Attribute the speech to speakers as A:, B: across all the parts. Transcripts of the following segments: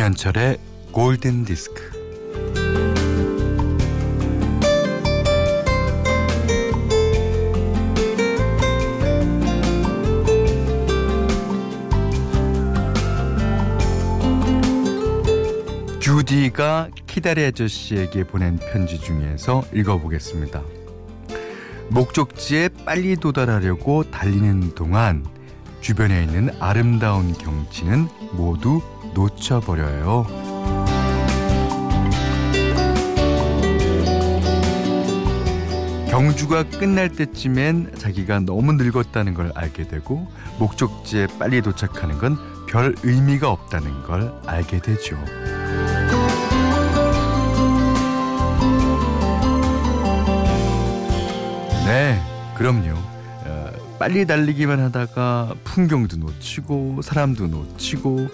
A: 김현철의 골든 디스크. 주디가 키다리 아저씨에게 보낸 편지 중에서 읽어보겠습니다. 목적지에 빨리 도달하려고 달리는 동안 주변에 있는 아름다운 경치는 모두 놓쳐버려요. 경주가 끝날 때쯤엔 자기가 너무 늙었다는 걸 알게 되고 목적지에 빨리 도착하는 건 별 의미가 없다는 걸 알게 되죠. 네, 그럼요. 어, 빨리 달리기만 하다가 풍경도 놓치고 사람도 놓치고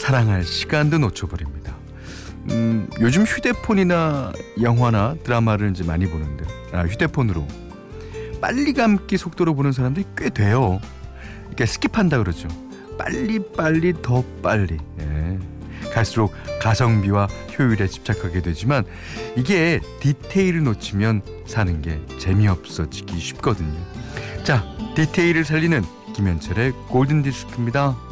A: 사랑할 시간도 놓쳐버립니다. 음, 요즘 휴대폰이나 영화나 드라마를 이제 많이 보는데 아, 휴대폰으로 빨리 감기 속도로 보는 사람들이 꽤 돼요. 그러니까 스킵한다 그러죠. 빨리 빨리 더 빨리. 예. 갈수록 가성비와 효율에 집착하게 되지만 이게 디테일을 놓치면 사는 게 재미없어지기 쉽거든요. 자, 디테일을 살리는 김현철의 골든 디스크입니다.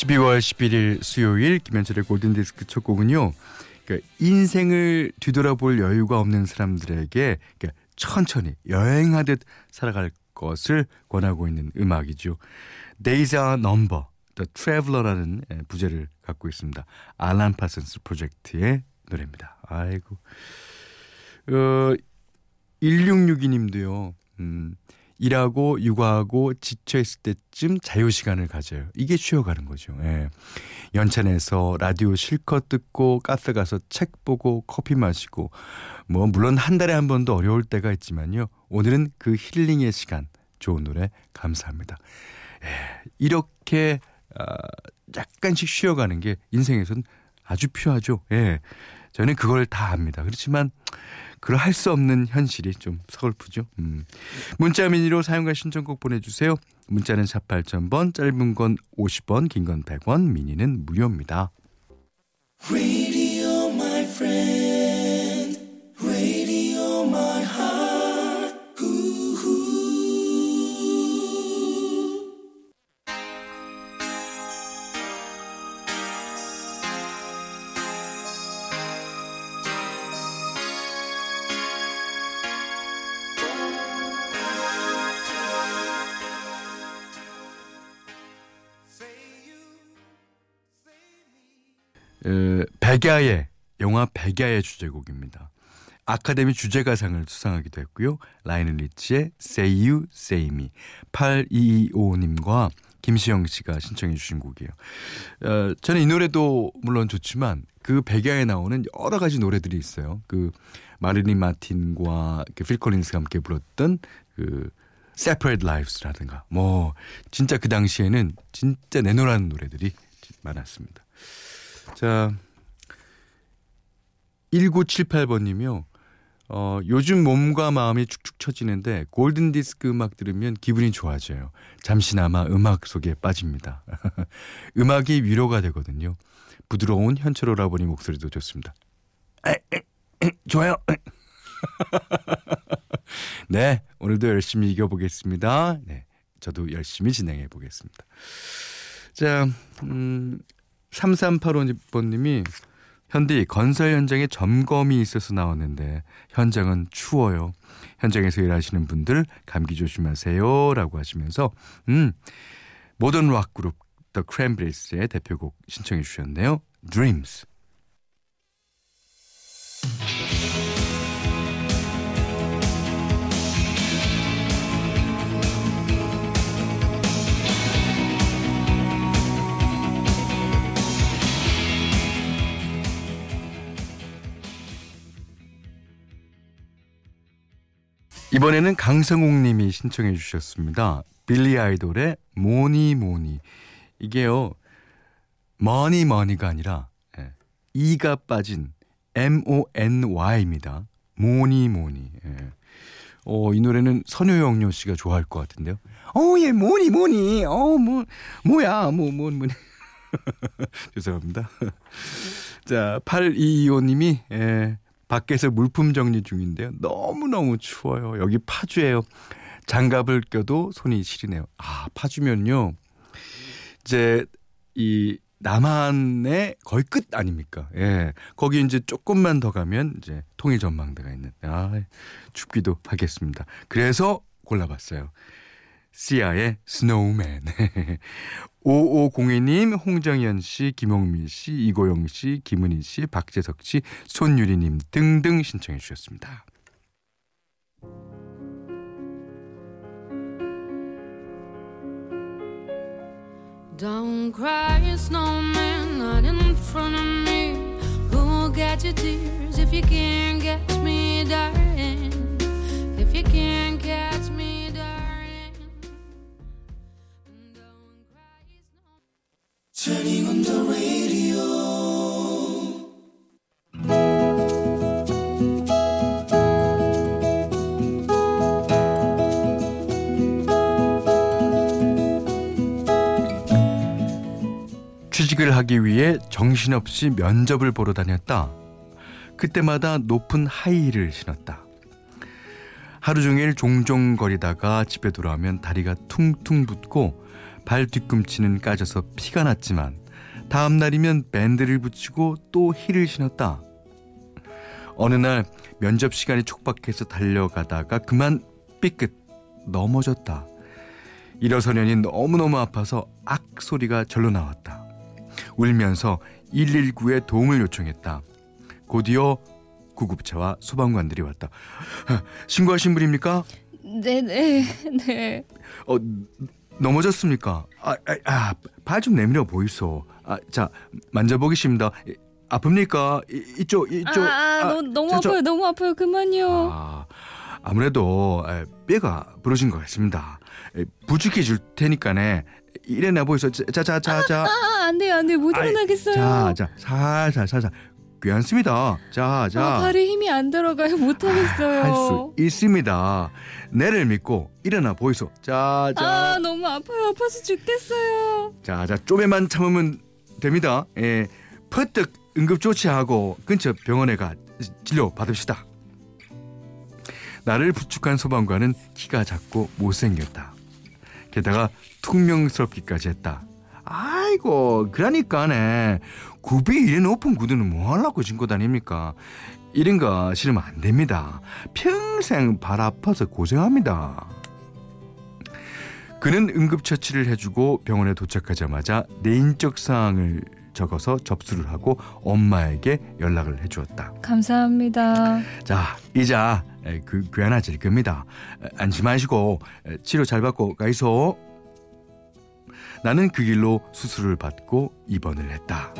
A: 12월 11일 수요일 김현철의 골든디스크 첫 곡은요. 그러니까 인생을 뒤돌아볼 여유가 없는 사람들에게 그러니까 천천히 여행하듯 살아갈 것을 권하고 있는 음악이죠. Days are number, The Traveler라는 예, 부제를 갖고 있습니다. 알란 파슨스 프로젝트의 노래입니다. 아이고. 어, 1662님도요. 음, 일하고 육아하고 지쳐 있을 때쯤 자유 시간을 가져요. 이게 쉬어가는 거죠. 예. 연차 내서 라디오 실컷 듣고 카페 가서 책 보고 커피 마시고 뭐 물론 한 달에 한 번도 어려울 때가 있지만요. 오늘은 그 힐링의 시간 좋은 노래 감사합니다. 예. 이렇게 어, 약간씩 쉬어가는 게 인생에선 아주 필요하죠. 예. 저는 그걸 다 합니다. 그렇지만 그럴 수 없는 현실이 좀 서글프죠. 음. 문자 미니로 사용과 신청곡 보내주세요. 문자는 4 8000번, 짧은 건 50원, 긴 건 100원, 미니는 무료입니다. 어, 백야의 영화 백야의 주제곡입니다. 아카데미 주제가상을 수상하기도 했고요. 라이언 리치의 Say You, Say Me 8225님과 김시영 씨가 신청해 주신 곡이에요. 어, 저는 이 노래도 물론 좋지만 그 백야에 나오는 여러 가지 노래들이 있어요. 그 마릴린 마틴과 그필 콜린스가 함께 불렀던 그 Separate Lives라든가 뭐 진짜 그 당시에는 진짜 내노라는 노래들이 많았습니다. 자, 1978번님이요. 어, 요즘 몸과 마음이 축축 처지는데 골든 디스크 음악 들으면 기분이 좋아져요. 잠시나마 음악 속에 빠집니다. 음악이 위로가 되거든요. 부드러운 현철 오라버니 목소리도 좋습니다. 에, 에, 에, 좋아요. 네, 오늘도 열심히 이겨보겠습니다. 네, 저도 열심히 진행해 보겠습니다. 자, 음, 3385번님이 현디 건설 현장에 점검이 있어서 나왔는데 현장은 추워요. 현장에서 일하시는 분들 감기 조심하세요라고 하시면서 음 모던 락 그룹 The Cranberries의 대표곡 신청해 주셨네요. Dreams. 이번에는 강성욱 님이 신청해 주셨습니다. 빌리 아이돌의 Mony Mony. 이게요. money money가 아니라 예, E가 빠진 M O N Y입니다. Mony Mony. 예. 어, 이 노래는 선효영료 씨가 좋아할 것 같은데요. 어, 예, 뭐니, 뭐니. 어, 뭐, 뭐야, 뭐, 뭐, 뭐. 죄송합니다. 자, 8225 님이, 예, 밖에서 물품 정리 중인데요. 너무너무 추워요. 여기 파주예요. 장갑을 껴도 손이 시리네요. 아, 파주면요. 이제, 이, 남한의 거의 끝 아닙니까? 예. 거기 이제 조금만 더 가면 이제 통일 전망대가 있는. 아, 춥기도 하겠습니다. 그래서 골라봤어요. 시아의 Snowman. 5502님, 홍정현 씨, 김홍민 씨, 이고영 씨, 김은희 씨, 박재석 씨, 손유리님 등등 신청해 주셨습니다. 취직을 하기 위해 정신없이 면접을 보러 다녔다. 그때마다 높은 하이힐을 신었다. 하루 종일 종종 거리다가 집에 돌아오면 다리가 퉁퉁 붓고 발 뒤꿈치는 까져서 피가 났지만 다음 날이면 밴드를 붙이고 또 힐을 신었다. 어느 날 면접 시간이 촉박해서 달려가다가 그만 삐끗 넘어졌다. 일어서려니 너무너무 아파서 악 소리가 절로 나왔다. 울면서 119에 도움을 요청했다. 곧이어 구급차와 소방관들이 왔다. 신고하신 분입니까?
B: 네네 네.
A: 어 넘어졌습니까? 아, 아, 아발좀 내밀어 보이소. 아, 자 만져보겠습니다. 아픕니까? 이, 쪽 이쪽.
B: 아, 아, 아 너무, 너무 아파요. 저, 너무 아파요. 그만요.
A: 아, 아무래도 뼈가 부러진 것 같습니다. 부축해 줄 테니까네 일어나 보이소. 자자자자.
B: 아, 아, 안 돼요, 안 돼요. 못 일어나겠어요.
A: 자, 자, 살살, 살살. 괜찮습니다. 자, 자.
B: 아, 발에 힘이 안 들어가요. 못 하겠어요.
A: 할수 있습니다. 내를 믿고 일어나 보이소. 자, 자.
B: 아, 너무 아파요. 아파서 죽겠어요.
A: 자, 자, 좀에만 참으면 됩니다. 예. 퍼뜩 응급 조치하고 근처 병원에 가 진료 받읍시다. 나를 부축한 소방관은 키가 작고 못생겼다. 게다가 퉁명스럽기까지 했다. 아이고 그러니까네 굽이 이래 높은 구두는 뭐 하려고 신고 다닙니까? 이런 거 신으면 안 됩니다. 평생 발 아파서 고생합니다. 그는 응급처치를 해주고 병원에 도착하자마자 내 인적 사항을 적어서 접수를 하고 엄마에게 연락을 해주었다.
B: 감사합니다.
A: 자, 이자 그 괜찮아질 겁니다. 안심하시고 치료 잘 받고 가이소. 나는 그 길로 수술을 받고 입원을 했다.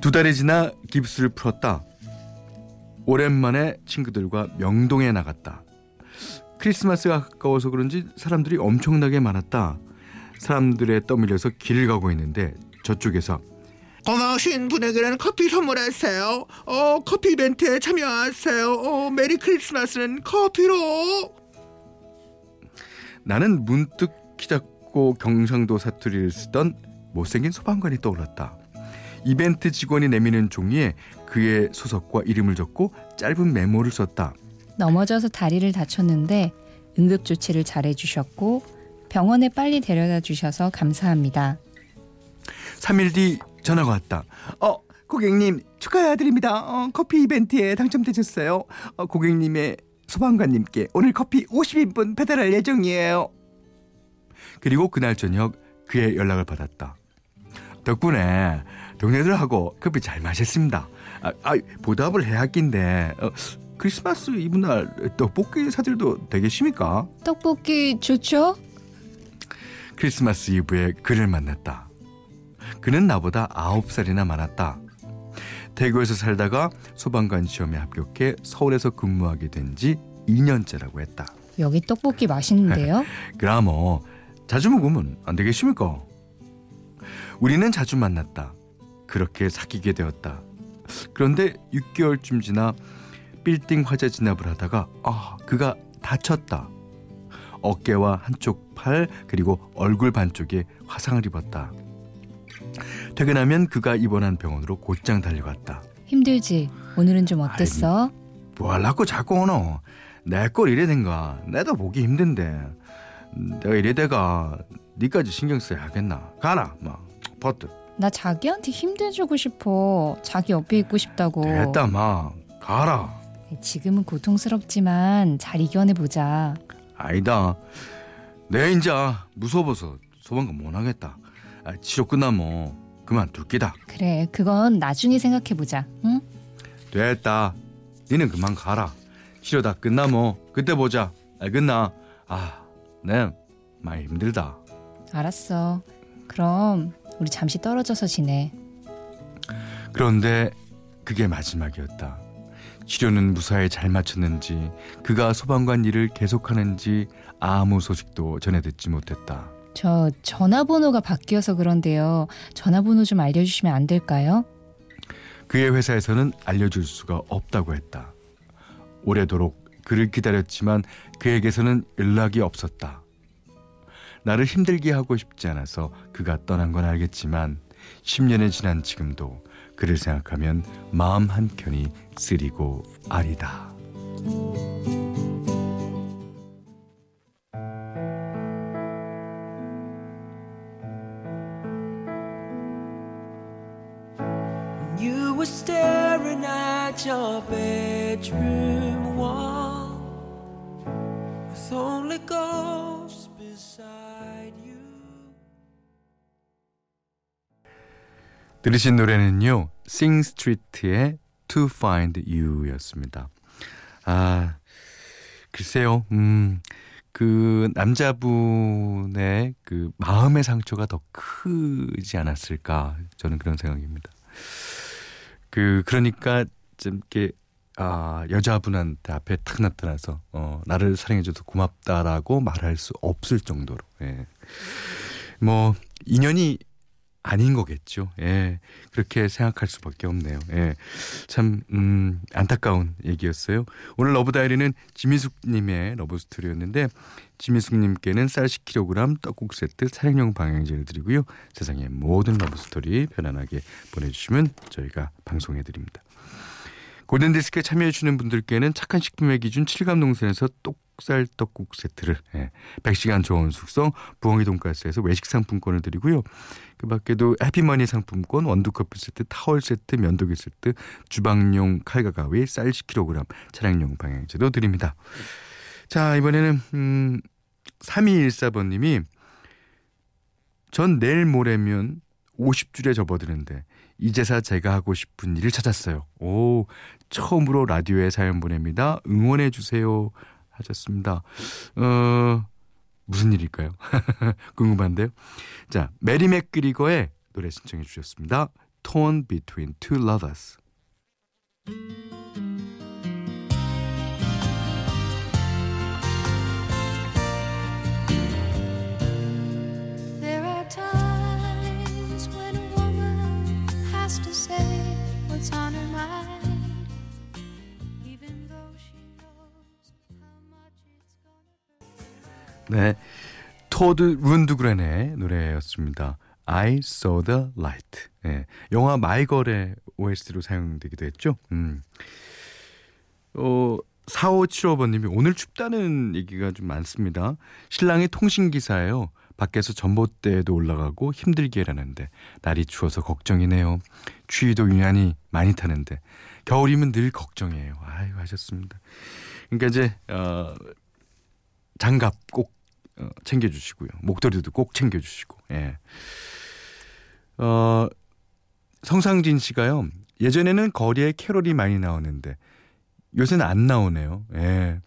A: 두 달이 지나 깁스를 풀었다. 오랜만에 친구들과 명동에 나갔다. 크리스마스가 가까워서 그런지 사람들이 엄청나게 많았다. 사람들에 떠밀려서 길을 가고 있는데 저쪽에서
C: 고마우신 분에게는 커피 선물하세요. 어, 커피 이벤트에 참여하세요. 어, 메리 크리스마스는 커피로.
A: 나는 문득 키 작고 경상도 사투리를 쓰던 못생긴 소방관이 떠올랐다. 이벤트 직원이 내미는 종이에 그의 소속과 이름을 적고 짧은 메모를 썼다.
B: 넘어져서 다리를 다쳤는데 응급 조치를 잘해 주셨고 병원에 빨리 데려다 주셔서 감사합니다.
A: 3일 뒤 전화가 왔다. 어, 고객님 축하드립니다. 어, 커피 이벤트에 당첨되셨어요. 어, 고객님의 소방관님께 오늘 커피 50인분 배달할 예정이에요. 그리고 그날 저녁 그의 연락을 받았다. 덕분에 동료들하고 커피 잘 마셨습니다. 아, 아 보답을 해야 할긴데 어, 크리스마스 이브날 떡볶이 사들도 되겠습니까?
B: 떡볶이 좋죠?
A: 크리스마스 이브에 그를 만났다. 그는 나보다 아홉 살이나 많았다. 대구에서 살다가 소방관 시험에 합격해 서울에서 근무하게 된 지 2년째라고 했다.
B: 여기 떡볶이 맛있는데요?
A: 그라모 자주 먹으면 안 되겠습니까? 우리는 자주 만났다. 그렇게 사귀게 되었다. 그런데 6개월쯤 지나 빌딩 화재 진압을 하다가 아 그가 다쳤다. 어깨와 한쪽 팔 그리고 얼굴 반쪽에 화상을 입었다. 퇴근하면 그가 입원한 병원으로 곧장 달려갔다.
B: 힘들지? 오늘은 좀 어땠어?
A: 뭐 하려고 자꾸 오노? 내꼴 이래 된가? 내도 보기 힘든데 내가 이래 돼가 니까지 신경 써야 하겠나? 가라 뭐 버트
B: 나 자기한테 힘내주고 싶어. 자기 옆에 있고 싶다고.
A: 됐다 마 가라
B: 지금은 고통스럽지만 잘 이겨내 보자.
A: 아니다 내 인자 무서워서 소방관 못 하겠다 아, 치료 끝나면 그만둘 기다
B: 그래, 그건 나중에 생각해 보자. 응?
A: 됐다 니는 그만 가라 치료 다 끝나면 그때 보자 알겠나? 아 네 많이 힘들다
B: 알았어. 그럼 우리 잠시 떨어져서 지내.
A: 그런데 그게 마지막이었다. 치료는 무사히 잘 마쳤는지 그가 소방관 일을 계속하는지 아무 소식도 전해 듣지 못했다.
B: 저 전화번호가 바뀌어서 그런데요. 전화번호 좀 알려주시면 안 될까요?
A: 그의 회사에서는 알려줄 수가 없다고 했다. 오래도록 그를 기다렸지만 그에게서는 연락이 없었다. 나를 힘들게 하고 싶지 않아서 그가 떠난 건 알겠지만 10년이 지난 지금도 그를 생각하면 마음 한켠이 쓰리고 아리다. 들으신 노래는요. Sing Street의 To Find You였습니다. 아, 글쎄요. 음. 그 남자분의 그 마음의 상처가 더 크지 않았을까 저는 그런 생각입니다. 그 그러니까 좀 이렇게 아 여자분한테 앞에 탁 나타나서 어 나를 사랑해줘서 고맙다라고 말할 수 없을 정도로 예. 뭐 인연이 아닌 거겠죠. 예. 그렇게 생각할 수밖에 없네요. 예. 참, 음, 안타까운 얘기였어요. 오늘 Love Diary는 지미숙 님의 러브 스토리였는데, 지미숙 님께는 쌀 10kg 떡국 세트 차량용 방향제를 드리고요. 세상의 모든 러브 스토리 편안하게 보내주시면 저희가 방송해 드립니다. 골든디스크에 참여해주시는 분들께는 착한 식품의 기준 칠갑농산에서 똑살 떡국 세트를 예, 100시간 좋은 숙성 부엉이 돈가스에서 외식 상품권을 드리고요. 그 밖에도 해피머니 상품권 원두커피 세트 타월 세트 면도기 세트 주방용 칼과 가위 쌀 10kg 차량용 방향제도 드립니다. 자 이번에는 음, 3214번님이 전 내일 모레면 50줄에 접어드는데 이제서 제가 하고 싶은 일을 찾았어요. 오, 처음으로 라디오에 사연 보냅니다. 응원해 주세요. 하셨습니다. 어, 무슨 일일까요? 궁금한데요. 자, 메리 맥그리거의 노래 신청해 주셨습니다. Torn Between Two Lovers. 네. 토드 룬드그렌의 노래였습니다. I saw the light. 예. 영화 마이걸의 OST로 사용되기도 했죠. 음. 어, 4575번님이 오늘 춥다는 얘기가 좀 많습니다. 신랑이 통신기사예요. 밖에서 전봇대에도 올라가고 힘들게 일하는데 날이 추워서 걱정이네요. 추위도 유난히 많이 타는데 겨울이면 늘 걱정이에요. 아유 하셨습니다. 그러니까 이제 어, 장갑 꼭 어, 챙겨주시고요. 목도리도 꼭 챙겨주시고. 예. 어, 성상진 씨가요. 예전에는 거리에 캐롤이 많이 나오는데 요새는 안 나오네요. 예.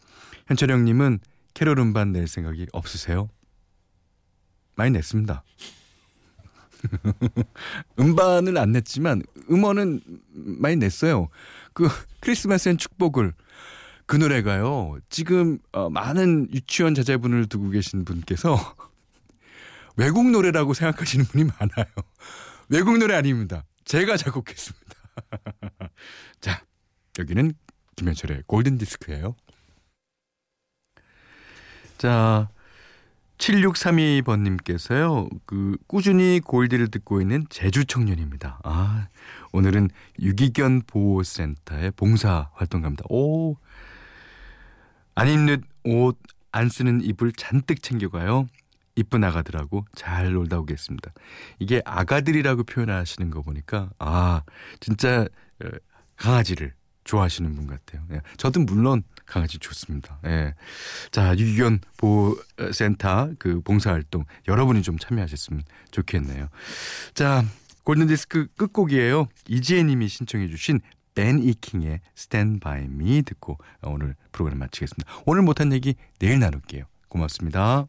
A: 현철 형님은 캐롤 음반 낼 생각이 없으세요? 많이 냈습니다. 음반을 안 냈지만 음원은 많이 냈어요. 그 크리스마스엔 축복을 그 노래가요. 지금 어, 많은 유치원 자제분을 두고 계신 분께서 외국 노래라고 생각하시는 분이 많아요. 외국 노래 아닙니다. 제가 작곡했습니다. 자, 여기는 김현철의 골든 디스크예요. 자, 7632번님께서요, 그, 꾸준히 골디를 듣고 있는 제주 청년입니다. 아, 오늘은 유기견 보호센터의 봉사 활동 갑니다. 오, 안 입는 옷, 안 쓰는 이불 잔뜩 챙겨가요. 이쁜 아가들하고 잘 놀다 오겠습니다. 이게 아가들이라고 표현하시는 거 보니까, 아, 진짜, 어, 강아지를 좋아하시는 분 같아요. 예. 저도 물론 강아지 좋습니다. 예. 자, 유기견 보호센터 그 봉사활동 여러분이 좀 참여하셨으면 좋겠네요. 자, 골든디스크 끝곡이에요. 이지혜 님이 신청해 주신 벤 이 킹의 Stand by Me 듣고 어, 오늘 프로그램 마치겠습니다. 오늘 못한 얘기 내일 나눌게요. 고맙습니다.